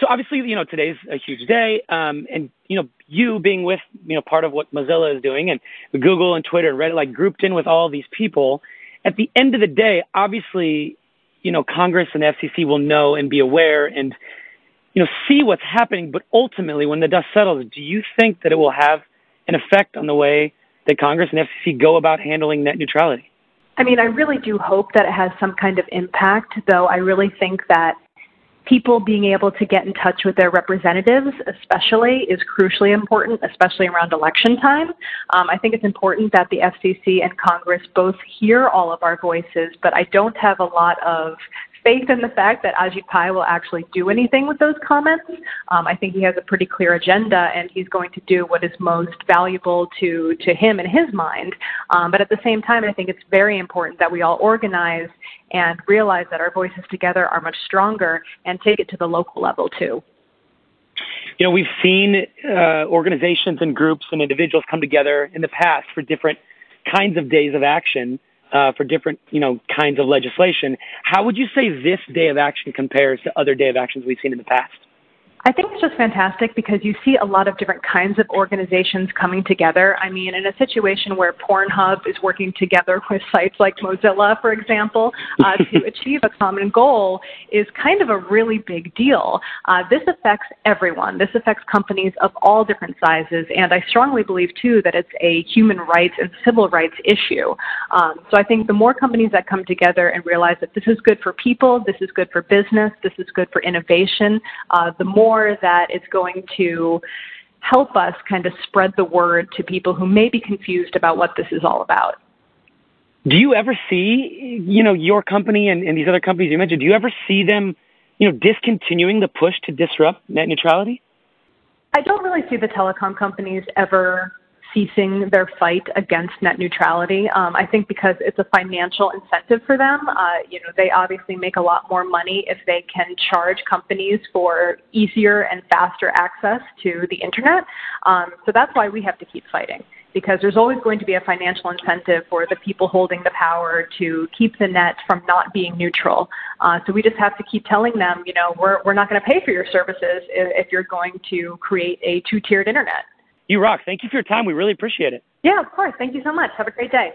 so obviously, you know, today's a huge day, um, and you know, you being with you know part of what Mozilla is doing, and Google and Twitter and Reddit, like grouped in with all these people. At the end of the day, obviously, you know, Congress and FCC will know and be aware and you know see what's happening. But ultimately, when the dust settles, do you think that it will have an effect on the way that Congress and FCC go about handling net neutrality? I mean, I really do hope that it has some kind of impact, though I really think that people being able to get in touch with their representatives, especially, is crucially important, especially around election time. Um, I think it's important that the FCC and Congress both hear all of our voices, but I don't have a lot of faith in the fact that Ajit Pai will actually do anything with those comments. Um, I think he has a pretty clear agenda, and he's going to do what is most valuable to to him in his mind. Um, but at the same time, I think it's very important that we all organize and realize that our voices together are much stronger, and take it to the local level too. You know, we've seen uh, organizations and groups and individuals come together in the past for different kinds of days of action uh, for different, you know, kinds of legislation. How would you say this day of action compares to other day of actions we've seen in the past? I think it's just fantastic because you see a lot of different kinds of organizations coming together. I mean, in a situation where Pornhub is working together with sites like Mozilla, for example, uh, to achieve a common goal is kind of a really big deal. Uh, this affects everyone. This affects companies of all different sizes, and I strongly believe, too, that it's a human rights and civil rights issue. Um, so I think the more companies that come together and realize that this is good for people, this is good for business, this is good for innovation, uh, the more more that it's going to help us kind of spread the word to people who may be confused about what this is all about. Do you ever see, you know, your company and, and these other companies you mentioned, do you ever see them, you know, discontinuing the push to disrupt net neutrality? I don't really see the telecom companies ever ceasing their fight against net neutrality. Um, I think because it's a financial incentive for them. Uh, you know, they obviously make a lot more money if they can charge companies for easier and faster access to the internet. Um, so that's why we have to keep fighting. Because there's always going to be a financial incentive for the people holding the power to keep the net from not being neutral. Uh, so we just have to keep telling them, you know, we're, we're not going to pay for your services if, if you're going to create a two tiered internet. You rock. Thank you for your time. We really appreciate it. Yeah, of course. Thank you so much. Have a great day.